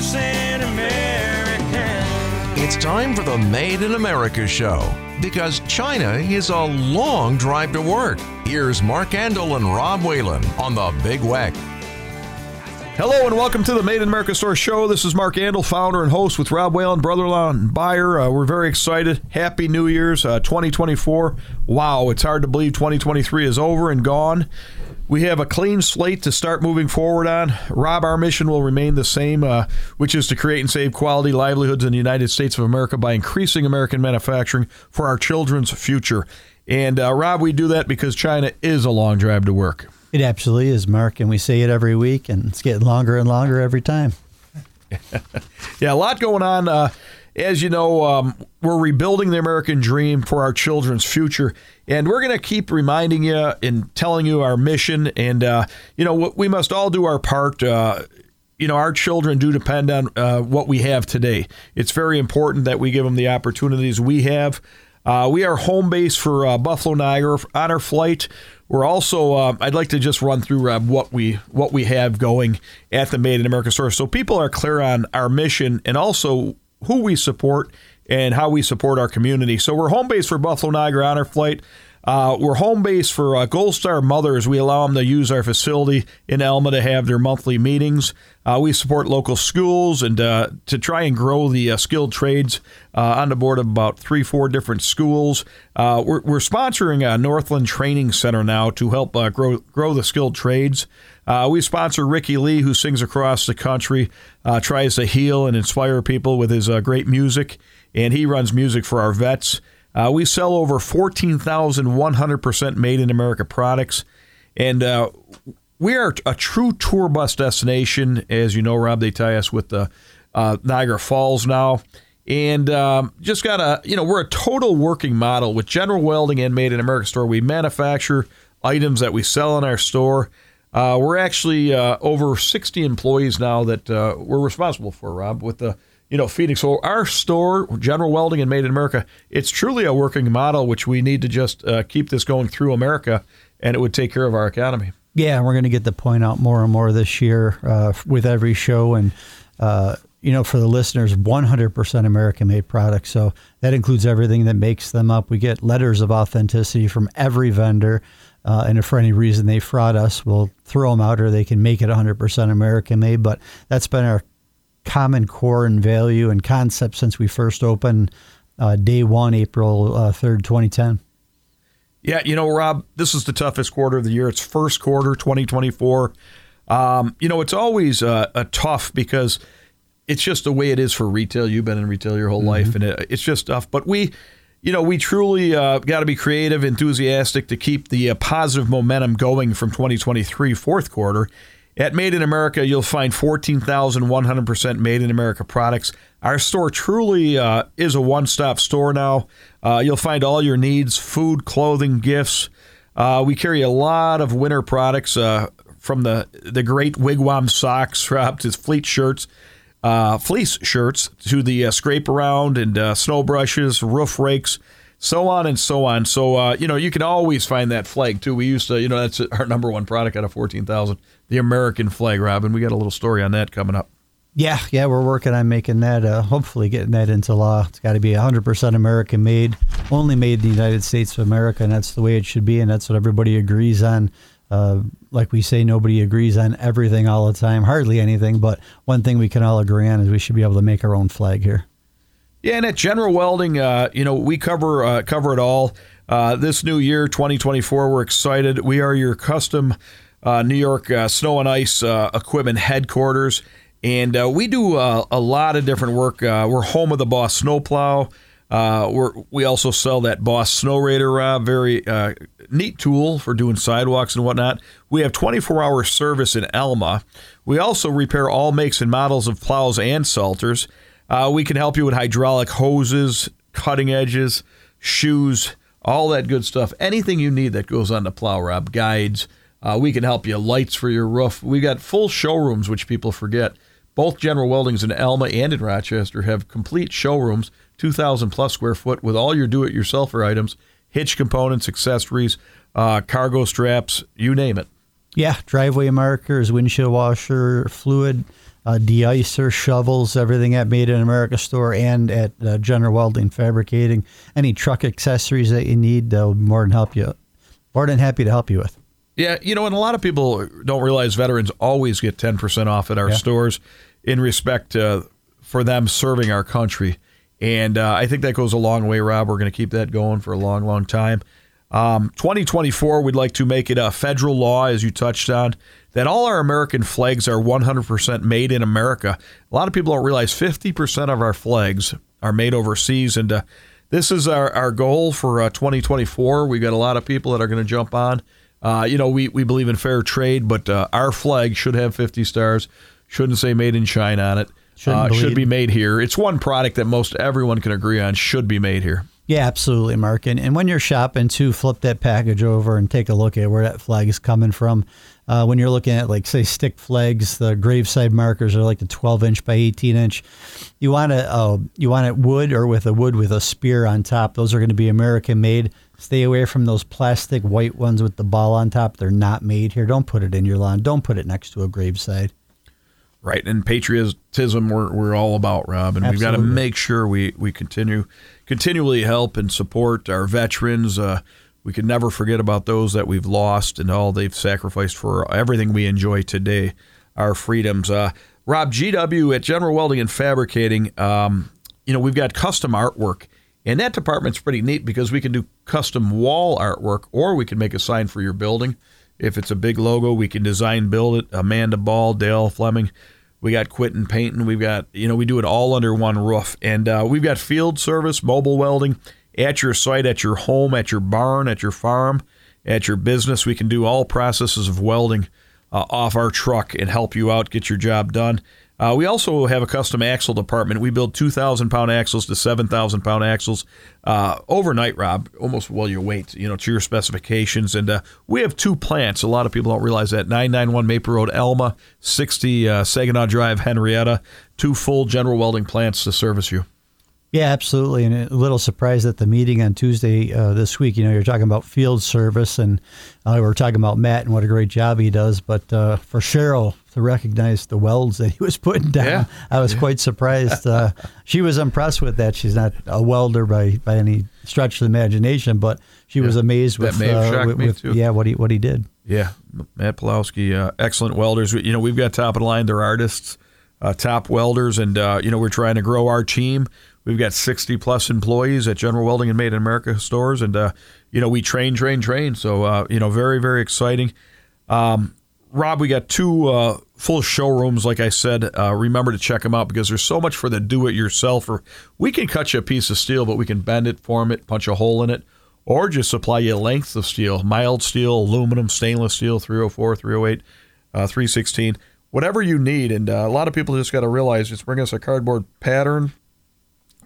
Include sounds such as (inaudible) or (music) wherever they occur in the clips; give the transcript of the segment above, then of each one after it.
American. It's time for the Made in America show because China is a long drive to work. Here's Mark Andol and Rob Whalen on the Big Weck. Hello and welcome to the Made in America Store Show. This is Mark Andol, founder and host with Rob Whalen, brother-in-law and buyer. Uh, we're very excited. Happy New Year's, uh, 2024. Wow, it's hard to believe 2023 is over and gone. We have a clean slate to start moving forward on. Rob, our mission will remain the same, uh, which is to create and save quality livelihoods in the United States of America by increasing American manufacturing for our children's future. And uh, Rob, we do that because China is a long drive to work. It absolutely is, Mark, and we say it every week, and it's getting longer and longer every time. (laughs) yeah, a lot going on. Uh, as you know, um, we're rebuilding the American dream for our children's future, and we're going to keep reminding you and telling you our mission. And uh, you know, we must all do our part. Uh, you know, our children do depend on uh, what we have today. It's very important that we give them the opportunities we have. Uh, we are home base for uh, Buffalo Niagara Honor Flight. We're also. Uh, I'd like to just run through uh, what we what we have going at the Made in America store, so people are clear on our mission and also who we support and how we support our community. So we're home base for Buffalo Niagara Honor Flight. Uh, we're home base for uh, Gold Star Mothers. We allow them to use our facility in Elma to have their monthly meetings. Uh, we support local schools and uh, to try and grow the uh, skilled trades uh, on the board of about three, four different schools. We're, we're, sponsoring a Northland Training Center now to help grow grow the skilled trades. we sponsor Ricky Lee, who sings across the country, tries to heal and inspire people with his great music, and he runs music for our vets. Uh, we sell over 14,100% made in America products. And uh, we are a true tour bus destination. As you know, Rob, they tie us with the uh, Niagara Falls now. And um, just got a, you know, we're a total working model with General Welding and Made in America store. We manufacture items that we sell in our store. Uh, we're actually uh, over 60 employees now that uh, we're responsible for, Rob, with the you know, feeding. So our store, General Welding and Made in America, it's truly a working model, which we need to just uh, keep this going through America, and it would take care of our economy. Yeah, we're going to get the point out more and more this year uh, with every show, and uh, you know, for the listeners, 100% American-made products. So that includes everything that makes them up. We get letters of authenticity from every vendor. Uh, and if for any reason they fraud us, we'll throw them out or they can make it 100% American made. But that's been our common core and value and concept since we first opened uh, day one, April uh, 3rd, 2010. Yeah, you know, Rob, this is the toughest quarter of the year. It's first quarter 2024. Um, you know, it's always uh, a tough because it's just the way it is for retail. You've been in retail your whole mm-hmm. life, and it, it's just tough. But we, you know, we truly uh, got to be creative, enthusiastic to keep the uh, positive momentum going from 2023 fourth quarter. At Made in America, you'll find 14,100% Made in America products. Our store truly uh, is a one stop store now. Uh, you'll find all your needs food, clothing, gifts. Uh, we carry a lot of winter products uh, from the, the great wigwam socks up to fleet shirts, uh, fleece shirts to the uh, scrape around and snow brushes, roof rakes so on and so on. So uh, you know, you can always find that flag too. We used to, you know, that's our number one product out of fourteen thousand, the American flag, Robin. We got a little story on that coming up. Yeah, yeah, we're working on making that. Uh, hopefully, getting that into law. It's got to be 100% American made, only made in the United States of America, and that's the way it should be, and that's what everybody agrees on. Uh, like we say, nobody agrees on everything all the time, hardly anything. But one thing we can all agree on is we should be able to make our own flag here. Yeah, and at General Welding, uh, you know, we cover uh, cover it all. Uh, this new year, 2024, we're excited. We are your custom uh, New York uh, snow and ice uh, equipment headquarters, and we do a lot of different work. we're home of the Boss Snowplow. we're, we also sell that Boss Snowrator, very neat tool for doing sidewalks and whatnot. We have 24 hour service in Elma. We also repair all makes and models of plows and salters. Uh, we can help you with hydraulic hoses, cutting edges, shoes, all that good stuff. Anything you need that goes on the plow, Rob, guides. Uh, we can help you. Lights for your roof. We've got full showrooms, which people forget. Both General Weldings in Elma and in Rochester have complete showrooms, 2,000 plus square foot, with all your do it yourselfer items, hitch components, accessories, uh, cargo straps, you name it. Yeah, driveway markers, windshield washer, fluid, uh, de-icer, shovels, everything at Made in America store and at uh, General Welding Fabricating. Any truck accessories that you need, they'll more than help you. More than happy to help you with. Yeah, you know, and a lot of people don't realize veterans always get 10% off at our yeah. stores in respect uh, for them serving our country. And uh, I think that goes a long way, Rob. We're going to keep that going for a long, long time. Um, 2024, we'd like to make it a federal law, as you touched on, that all our American flags are 100% made in America. A lot of people don't realize 50% of our flags are made overseas. And uh, this is our, our goal for uh, 2024. We've got a lot of people that are going to jump on. Uh, you know, we, we believe in fair trade, but uh, our flag should have 50 stars, shouldn't say made in China on it. Uh, should be made here. It's one product that most everyone can agree on should be made here. Yeah, absolutely, Mark. And, and when you're shopping, too, flip that package over and take a look at where that flag is coming from. Uh, when you're looking at, like, say, stick flags, the graveside markers are like the 12 inch by 18 inch. You want it, uh, you want it wood or with a wood with a spear on top. Those are going to be American made. Stay away from those plastic white ones with the ball on top. They're not made here. Don't put it in your lawn. Don't put it next to a graveside. Right, and patriotism we're, we're all about, Rob, and Absolutely. we've got to make sure we, we continue continually help and support our veterans. Uh, we can never forget about those that we've lost and all they've sacrificed for everything we enjoy today, our freedoms. Uh, Rob GW at General Welding and Fabricating. Um, you know, we've got custom artwork, and that department's pretty neat because we can do custom wall artwork, or we can make a sign for your building. If it's a big logo, we can design, build it. Amanda Ball, Dale Fleming. We got Quentin Painting. We've got, you know, we do it all under one roof. And uh, we've got field service, mobile welding at your site, at your home, at your barn, at your farm, at your business. We can do all processes of welding uh, off our truck and help you out, get your job done. Uh, we also have a custom axle department. We build 2,000 pound axles to 7,000 pound axles uh, overnight, Rob, almost while you wait, you know, to your specifications. And uh, we have two plants. A lot of people don't realize that 991 Maple Road, Elma, 60 uh, Saginaw Drive, Henrietta. Two full general welding plants to service you. Yeah, absolutely. And a little surprised at the meeting on Tuesday uh, this week. You know, you're talking about field service, and uh, we're talking about Matt and what a great job he does. But uh, for Cheryl to recognize the welds that he was putting down, yeah. I was yeah. quite surprised. Uh, (laughs) she was impressed with that. She's not a welder by, by any stretch of the imagination, but she yeah. was amazed with, uh, with, with yeah what he what he did. Yeah, Matt Pulowski, uh, excellent welders. You know, we've got top of the line. They're artists, top welders, and you know we're trying to grow our team. We've got 60 plus employees at General Welding and Made in America stores, and uh, you know we train, train, train. So uh, you know, very, very exciting. Um, Rob, we got two uh, full showrooms. Like I said, uh, remember to check them out because there's so much for the do-it-yourselfer. We can cut you a piece of steel, but we can bend it, form it, punch a hole in it, or just supply you lengths of steel, mild steel, aluminum, stainless steel, 304, 308, uh, 316, whatever you need. And uh, a lot of people just got to realize just bring us a cardboard pattern,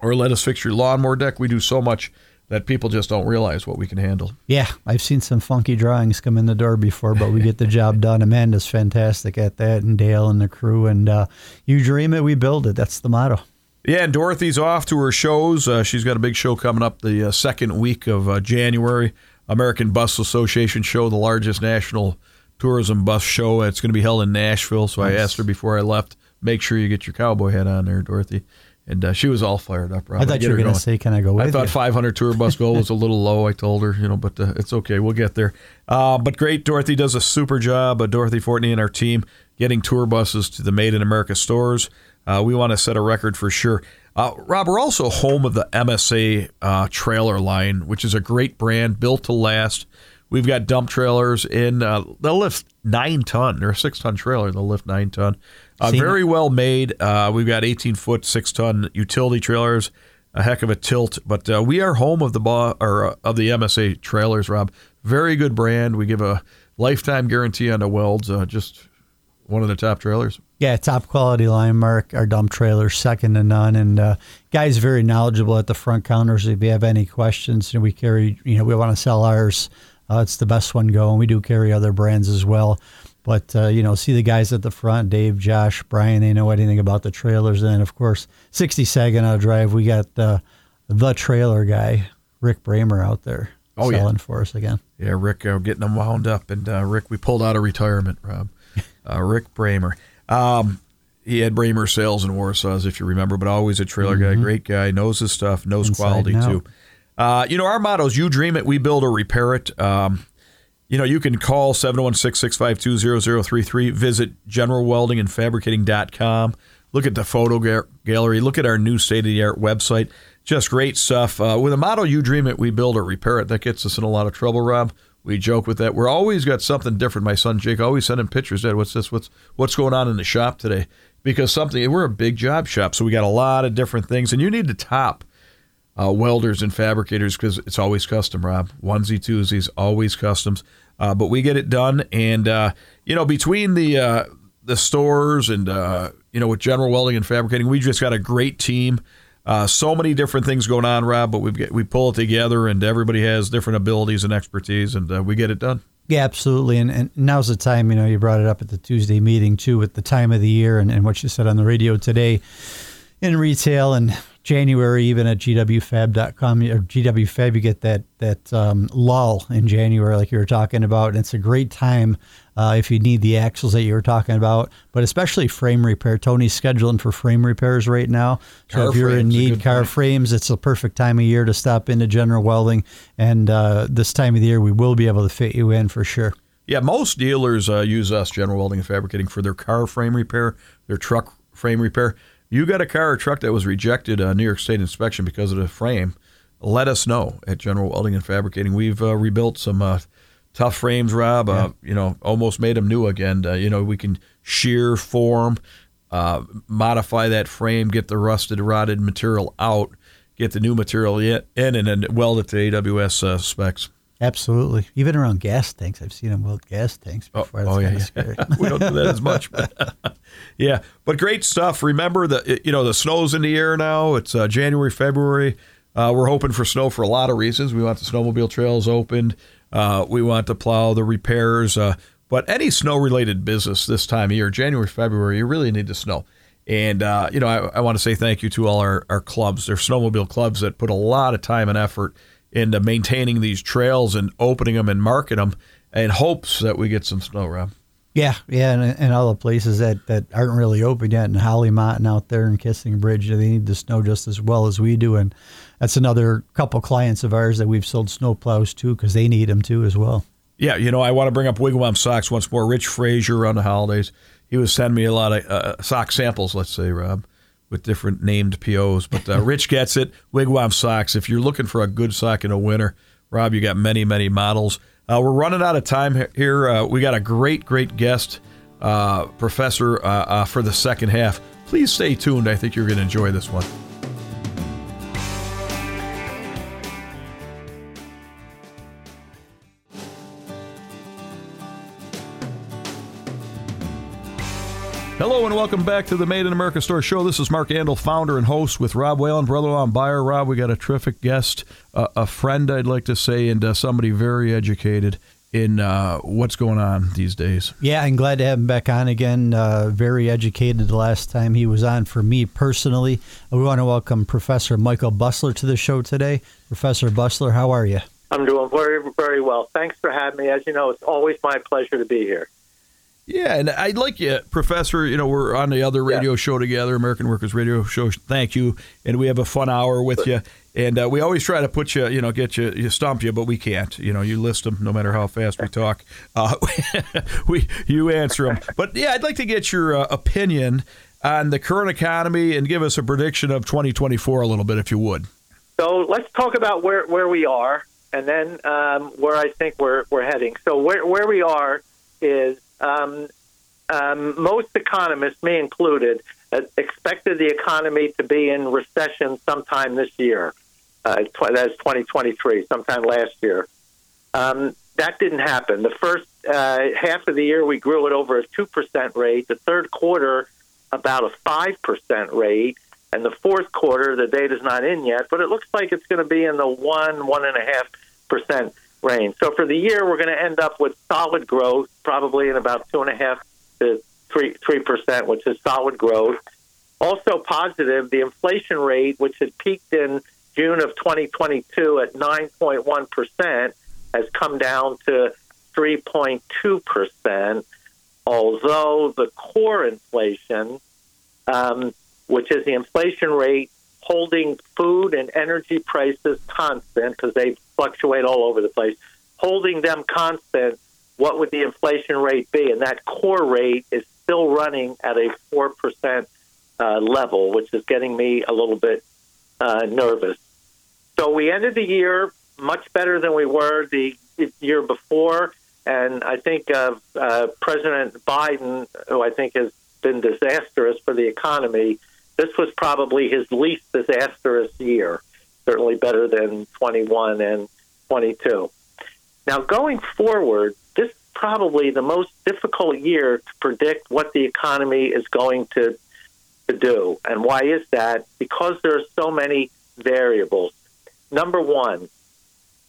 or let us fix your lawnmower deck. We do so much that people just don't realize what we can handle. Yeah, I've seen some funky drawings come in the door before, but we get the job done. Amanda's fantastic at that, and Dale and the crew. And uh, you dream it, we build it. That's the motto. Yeah, and Dorothy's off to her shows. Uh, she's got a big show coming up the uh, second week of uh, January. American Bus Association show, the largest national tourism bus show. It's going to be held in Nashville. So nice. I asked her before I left, make sure you get your cowboy hat on there, Dorothy. And uh, she was all fired up. Rob. I thought you were going to say, "Can I go with I thought 500 tour bus goal was a little low. I told her, you know, but uh, it's okay. We'll get there. Uh, but great, Dorothy does a super job. Uh, Dorothy Fortney and our team getting tour buses to the Made in America stores. Uh, we want to set a record for sure. Uh, Rob, we're also home of the MSA trailer line, which is a great brand built to last. We've got dump trailers in. they'll lift nine ton. They're a six ton trailer. They'll lift nine ton. Uh, very it? well made. Uh, we've got 18 foot, six ton utility trailers. A heck of a tilt, but uh, we are home of the ba- or uh, of the MSA trailers. Rob, very good brand. We give a lifetime guarantee on the welds. Uh, just one of the top trailers. Yeah, top quality line mark. Our dump trailer, second to none. And uh, guys, very knowledgeable at the front counters. If you have any questions, and we carry, you know, we want to sell ours. Uh, it's the best one going. We do carry other brands as well. But uh, you know, see the guys at the front, Dave, Josh, Brian. They know anything about the trailers. And of course, 60 Saginaw Drive, we got uh, the trailer guy, Rick Bramer, out there. oh, selling yeah. for us again. Yeah, Rick, uh, getting them wound up, and uh, Rick, we pulled out of retirement. Rob, (laughs) uh, Rick Bramer. Um, he had Bramer sales in Warsaw, if you remember, but always a trailer mm-hmm. guy, great guy, knows his stuff, knows Inside quality too. Uh, you know, our motto is you dream it, we build or repair it. Um, you know, you can call 716-652-0033, visit generalweldingandfabricating.com, look at the photo ga- gallery, look at our new state-of-the-art website. Just great stuff. Uh, with a motto, you dream it, we build or repair it. That gets us in a lot of trouble, Rob. We joke with that. We're always got something different. My son Jake always sending pictures. Dad, what's this? What's what's going on in the shop today? Because something we're a big job shop, so we got a lot of different things, and you need to top uh, welders and fabricators because it's always custom, Rob. Onesie, twosies, always customs. Uh, but we get it done, and uh, you know between the uh, the stores and uh, you know with General Welding and Fabricating, we just got a great team. Uh, so many different things going on, Rob. But we get we pull it together, and everybody has different abilities and expertise, and we get it done. Yeah, absolutely. And, and now's the time, you know, you brought it up at the Tuesday meeting too, with the time of the year and, and what you said on the radio today in retail and January, even at gwfab.com or gwfab, you get that that um, lull in January, like you were talking about. And it's a great time uh, if you need the axles that you were talking about, but especially frame repair. Tony's scheduling for frame repairs right now. So car if you're in need car point. frames, it's the perfect time of year to stop into General Welding. And uh, this time of the year, we will be able to fit you in for sure. Yeah, most dealers uh, use us, General Welding and Fabricating, for their car frame repair, their truck frame repair you got a car or truck that was rejected a New York State inspection because of the frame, let us know at General Welding and Fabricating. We've uh, rebuilt some uh, tough frames, Rob. Uh, yeah. you know, almost made them new again. Uh, you know, we can shear, form, uh, modify that frame, get the rusted, rotted material out, get the new material in, and then weld it to AWS uh, specs. Absolutely. Even around gas tanks, I've seen them weld gas tanks oh, before. Oh, oh yeah, yeah. (laughs) we don't do that as much. But, (laughs) yeah, but great stuff. Remember that you know the snow's in the air now. It's uh, January, February. Uh, we're hoping for snow for a lot of reasons. We want the snowmobile trails opened. Uh, we want to plow the repairs. Uh, but any snow-related business this time of year, January, February, you really need the snow. And uh, you know, I, I want to say thank you to all our, our clubs. They're snowmobile clubs that put a lot of time and effort into maintaining these trails and opening them and marking them in hopes that we get some snow, Rob. Yeah, yeah, and, and all the places that, that aren't really open yet, and Holly Mountain out there and Kissing Bridge, they need the snow just as well as we do, and that's another couple clients of ours that we've sold snow plows to because they need them too as well. Yeah, you know, I want to bring up Wigwam socks once more. Rich Frazier around the holidays, he was sending me a lot of uh, sock samples. Let's say, Rob, with different named POs. But uh, Rich gets it. Wigwam socks. If you're looking for a good sock in a winter, Rob, you got many, many models. Uh, we're running out of time here. Uh, we got a great, great guest, uh, Professor, uh, uh, for the second half. Please stay tuned. I think you're going to enjoy this one. Hello and welcome back to the Made in America Store Show. This is Mark Andol, founder and host with Rob Whalen, brother-in-law and buyer. Rob, we got a terrific guest, uh, a friend, I'd like to say, and uh, somebody very educated in uh, what's going on these days. Yeah, I'm glad to have him back on again. Uh, very educated the last time he was on for me personally. We want to welcome Professor Michael Busler to the show today. Professor Busler, how are you? I'm doing very, very well. Thanks for having me. As you know, it's always my pleasure to be here. Yeah, and I'd like you, Professor. You know, we're on the other radio yeah. show together, American Workers Radio Show. Thank you, and we have a fun hour with you. And uh, we always try to put you, you know, get you, you stump you, but we can't. You know, you list them no matter how fast we talk. Uh, (laughs) we you answer them. But yeah, I'd like to get your uh, opinion on the current economy and give us a prediction of 2024 a little bit, if you would. So let's talk about where where we are, and then um, where I think we're we're heading. So where where we are is um, um, most economists, me included, uh, expected the economy to be in recession sometime this year. Uh, tw- that's 2023, sometime last year. Um, that didn't happen. The first uh, half of the year, we grew at over a 2% rate. The third quarter, about a 5% rate. And the fourth quarter, the data's not in yet, but it looks like it's going to be in the 1, 1.5% So for the year, we're going to end up with solid growth, probably in about two and a half to three three percent, which is solid growth. Also positive, the inflation rate, which had peaked in June of 2022 at 9.1% has come down to 3.2%, although the core inflation, um, which is the inflation rate holding food and energy prices constant, because they fluctuate all over the place, holding them constant, what would the inflation rate be? And that core rate is still running at a 4% uh, level, which is getting me a little bit uh, nervous. So we ended the year much better than we were the year before. And I think uh, President Biden, who I think has been disastrous for the economy, this was probably his least disastrous year, certainly better than 21 and 22. Now, going forward, this is probably the most difficult year to predict what the economy is going to, to do. And why is that? Because there are so many variables. Number one,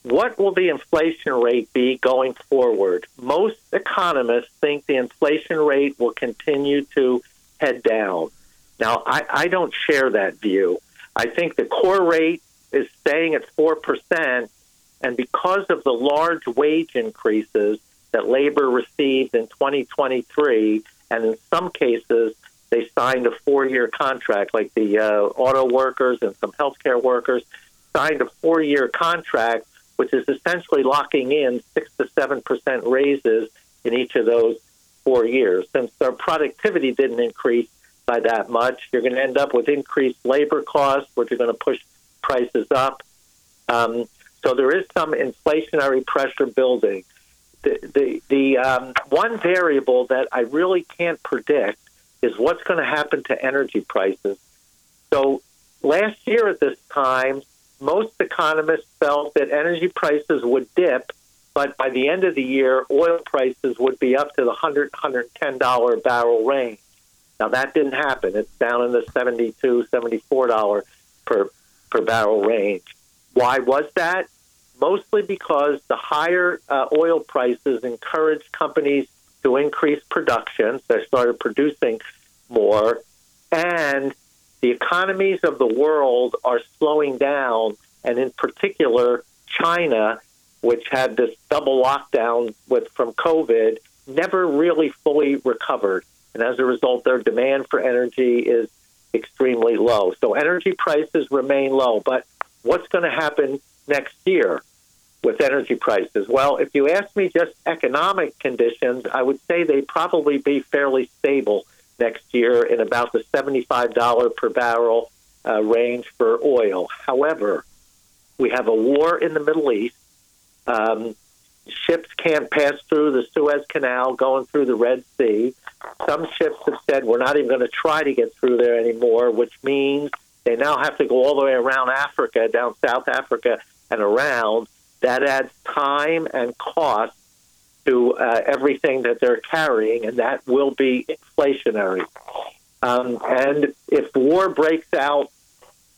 what will the inflation rate be going forward? Most economists think the inflation rate will continue to head down. Now, I, I don't share that view. I think the core rate is staying at 4%, and because of the large wage increases that labor received in 2023, and in some cases, they signed a four year contract, like the uh, auto workers and some healthcare workers signed a four year contract which is essentially locking in six to seven percent raises in each of those four years. Since their productivity didn't increase by that much, you're going to end up with increased labor costs, which are going to push prices up. Um, so there is some inflationary pressure building. The the, the um, one variable that I really can't predict is what's going to happen to energy prices. So last year at this time, most economists felt that energy prices would dip, but by the end of the year, oil prices would be up to the $100, $110 barrel range. Now, that didn't happen. It's down in the $72, $74 per, per barrel range. Why was that? Mostly because the higher uh, oil prices encouraged companies to increase production. So they started producing more. And the economies of the world are slowing down, and in particular, China, which had this double lockdown with from COVID, never really fully recovered. And as a result, their demand for energy is extremely low. So energy prices remain low. But what's going to happen next year with energy prices? Well, if you ask me just economic conditions, I would say they'd probably be fairly stable next year in about the $75 per barrel uh, range for oil. However, we have a war in the Middle East. Um, ships can't pass through the Suez Canal going through the Red Sea. Some ships have said we're not even going to try to get through there anymore, which means they now have to go all the way around Africa, down South Africa, and around. That adds time and cost to uh, everything that they're carrying, and that will be inflationary. Um, and if war breaks out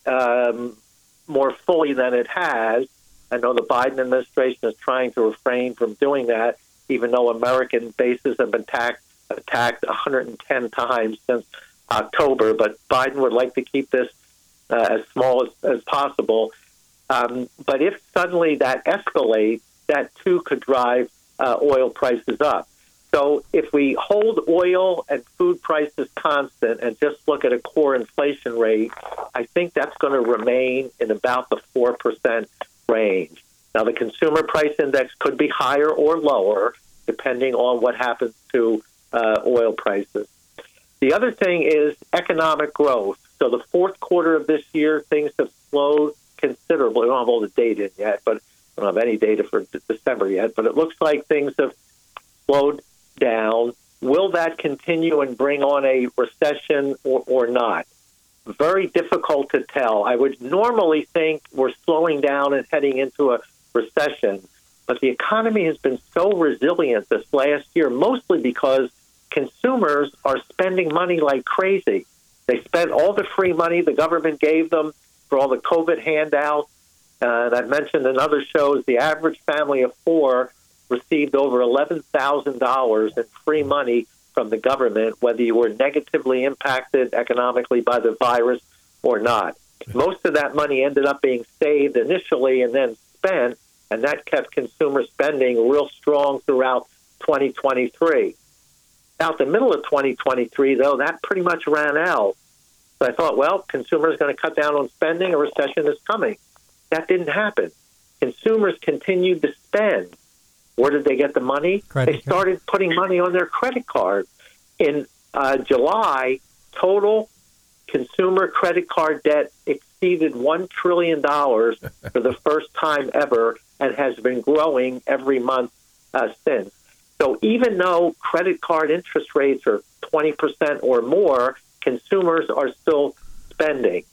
um, more fully than it has, I know the Biden administration is trying to refrain from doing that, even though American bases have been attacked, attacked 110 times since October. But Biden would like to keep this uh, as small as, as possible. Um, but if suddenly that escalates, that too could drive uh, oil prices up. So if we hold oil and food prices constant and just look at a core inflation rate, I think that's going to remain in about the 4% range. Now, the consumer price index could be higher or lower depending on what happens to uh, oil prices. The other thing is economic growth. So the fourth quarter of this year, things have slowed considerably. We don't have all the data yet, but I don't have any data for December yet, but it looks like things have slowed down. Will that continue and bring on a recession or, or not? Very difficult to tell. I would normally think we're slowing down and heading into a recession, but the economy has been so resilient this last year, mostly because consumers are spending money like crazy. They spent all the free money the government gave them for all the COVID handouts uh, and I've mentioned in other shows the average family of four received over $11,000 in free money from the government, whether you were negatively impacted economically by the virus or not. Most of that money ended up being saved initially and then spent, and that kept consumer spending real strong throughout 2023. Out the middle of 2023, though, that pretty much ran out. So I thought, well, consumers going to cut down on spending, a recession is coming. That didn't happen. Consumers continued to spend. Where did they get the money? Credit they started putting money on their credit card. In uh, July, total consumer credit card debt exceeded $1 trillion (laughs) for the first time ever and has been growing every month uh, since. So even though credit card interest rates are 20% or more, consumers are still spending.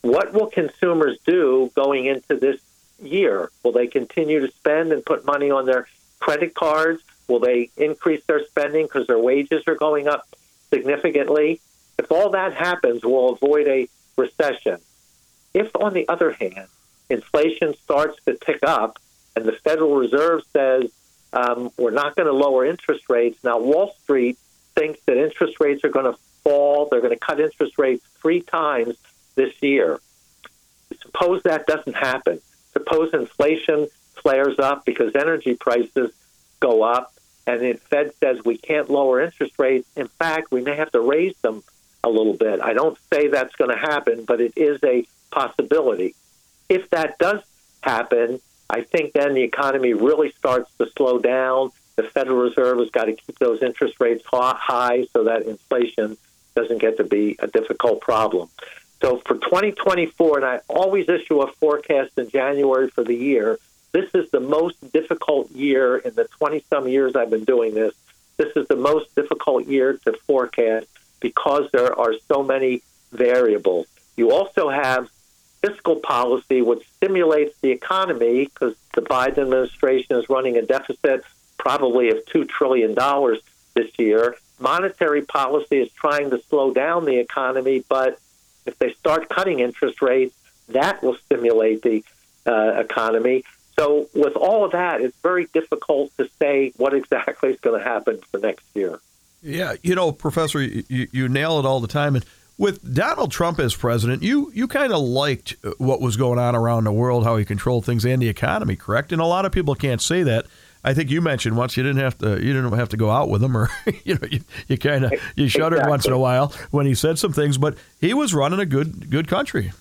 What will consumers do going into this year? Will they continue to spend and put money on their credit cards? Will they increase their spending because their wages are going up significantly? If all that happens, we'll avoid a recession. If, on the other hand, inflation starts to tick up and the Federal Reserve says um, we're not going to lower interest rates, now Wall Street thinks that interest rates are going to fall. They're going to cut interest rates three times this year. Suppose that doesn't happen. Suppose inflation flares up because energy prices go up, and the Fed says we can't lower interest rates. In fact, we may have to raise them a little bit. I don't say that's going to happen, but it is a possibility. If that does happen, I think then the economy really starts to slow down. The Federal Reserve has got to keep those interest rates high so that inflation doesn't get to be a difficult problem. So for 2024, and I always issue a forecast in January for the year, this is the most difficult year in the 20 some years I've been doing this. This is the most difficult year to forecast because there are so many variables. You also have fiscal policy, which stimulates the economy because the Biden administration is running a deficit probably of $2 trillion this year. Monetary policy is trying to slow down the economy, but if they start cutting interest rates, that will stimulate the uh, economy. So, with all of that, it's very difficult to say what exactly is going to happen for next year. Yeah, you know, Professor, you, you nail it all the time. And with Donald Trump as president, you you kind of liked what was going on around the world, how he controlled things and the economy, correct? And a lot of people can't say that. I think you mentioned once you didn't have to you didn't have to go out with him, or (laughs) you know you, you kind of you shuddered exactly. once in a while when he said some things, but he was running a good good country.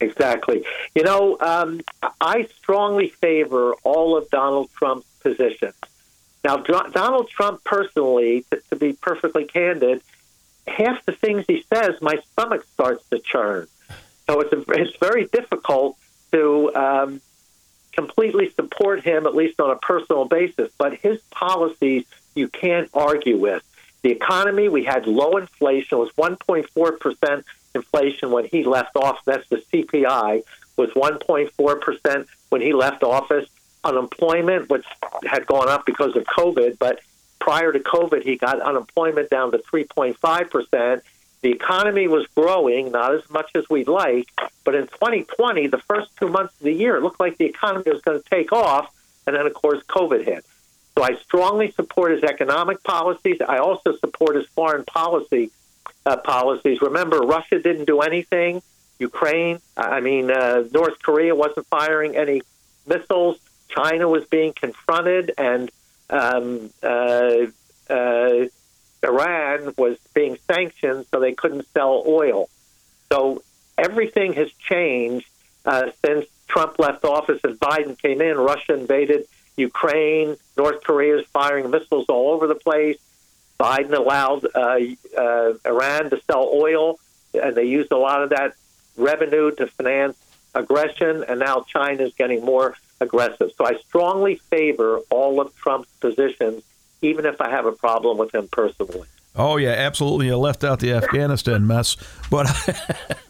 Exactly. You know, um, I strongly favor all of Donald Trump's positions. Now, Donald Trump personally, to, to be perfectly candid, half the things he says, my stomach starts to churn. So it's a, it's very difficult to um, completely support him, at least on a personal basis. But his policies, you can't argue with. The economy, we had low inflation, it was 1.4 percent inflation when he left office. That's the CPI was 1.4 percent when he left office unemployment, which had gone up because of COVID, but prior to COVID, he got unemployment down to 3.5%. The economy was growing, not as much as we'd like, but in 2020, the first two months of the year, it looked like the economy was going to take off, and then, of course, COVID hit. So I strongly support his economic policies. I also support his foreign policy uh, policies. Remember, Russia didn't do anything. Ukraine, I mean, uh, North Korea wasn't firing any missiles. China was being confronted, and um, uh, uh, Iran was being sanctioned, so they couldn't sell oil. So everything has changed uh, since Trump left office and Biden came in. Russia invaded Ukraine. North Korea is firing missiles all over the place. Biden allowed uh, uh, Iran to sell oil, and they used a lot of that revenue to finance aggression. And now China is getting more aggressive. So I strongly favor all of Trump's positions, even if I have a problem with him personally. Oh yeah, absolutely. You left out the Afghanistan mess, but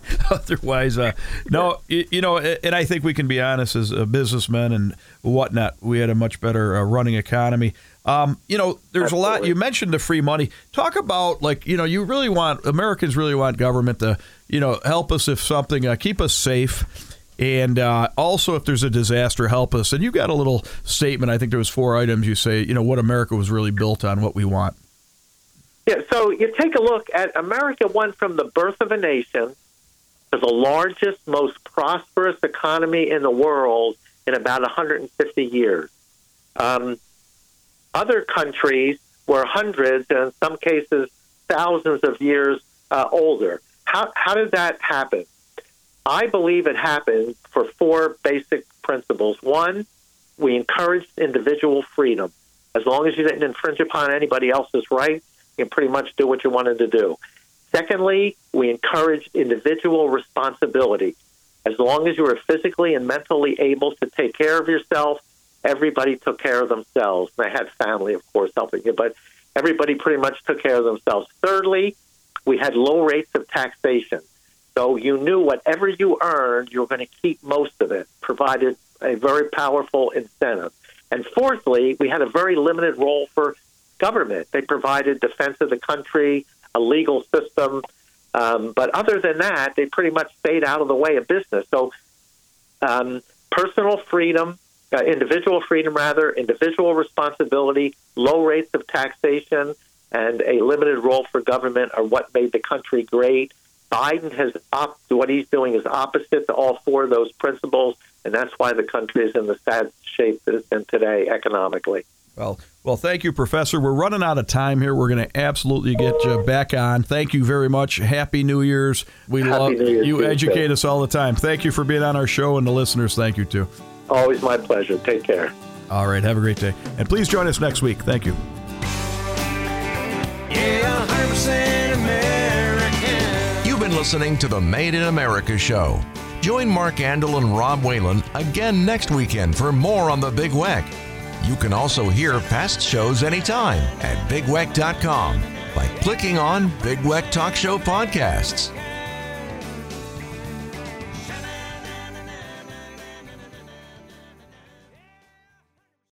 (laughs) otherwise, uh, no. You, know, and I think we can be honest as businessmen and whatnot. We had a much better uh, running economy. Um, you know, there's absolutely. a lot. You mentioned the free money. Talk about like you know, you really want Americans really want government to you know help us if something, uh, keep us safe and uh, also, if there's a disaster, help us. And you got a little statement. I think there was four items. You say, you know, what America was really built on, what we want. Yeah. So you take a look at America went from the birth of a nation to the largest, most prosperous economy in the world in about 150 years. Um, other countries were hundreds, and in some cases, thousands of years uh, older. How, how did that happen? I believe it happened for four basic principles. One, we encouraged individual freedom. As long as you didn't infringe upon anybody else's right, you can pretty much do what you wanted to do. Secondly, we encouraged individual responsibility. As long as you were physically and mentally able to take care of yourself, everybody took care of themselves. They had family, of course, helping you, but everybody pretty much took care of themselves. Thirdly, we had low rates of taxation. So you knew whatever you earned, you were going to keep most of it, provided a very powerful incentive. And fourthly, we had a very limited role for government. They provided defense of the country, a legal system. Um, but other than that, they pretty much stayed out of the way of business. So um, personal freedom, uh, individual freedom, rather, individual responsibility, low rates of taxation, and a limited role for government are what made the country great. Biden has op- what he's doing is opposite to all four of those principles, and that's why the country is in the sad shape that it's in today economically. Well, well, thank you, Professor. We're running out of time here. We're going to absolutely get you back on. Thank you very much. Happy New Year's. We Happy love Year's you. Educate us all the time. Thank you for being on our show, and the listeners, thank you too. Always my pleasure. Take care. All right, have a great day, and please join us next week. Thank you. Listening to the Made in America show. Join Mark Andol and Rob Whalen again next weekend for more on the Big Weck. You can also hear past shows anytime at bigweck.com by clicking on Big Weck Talk Show Podcasts.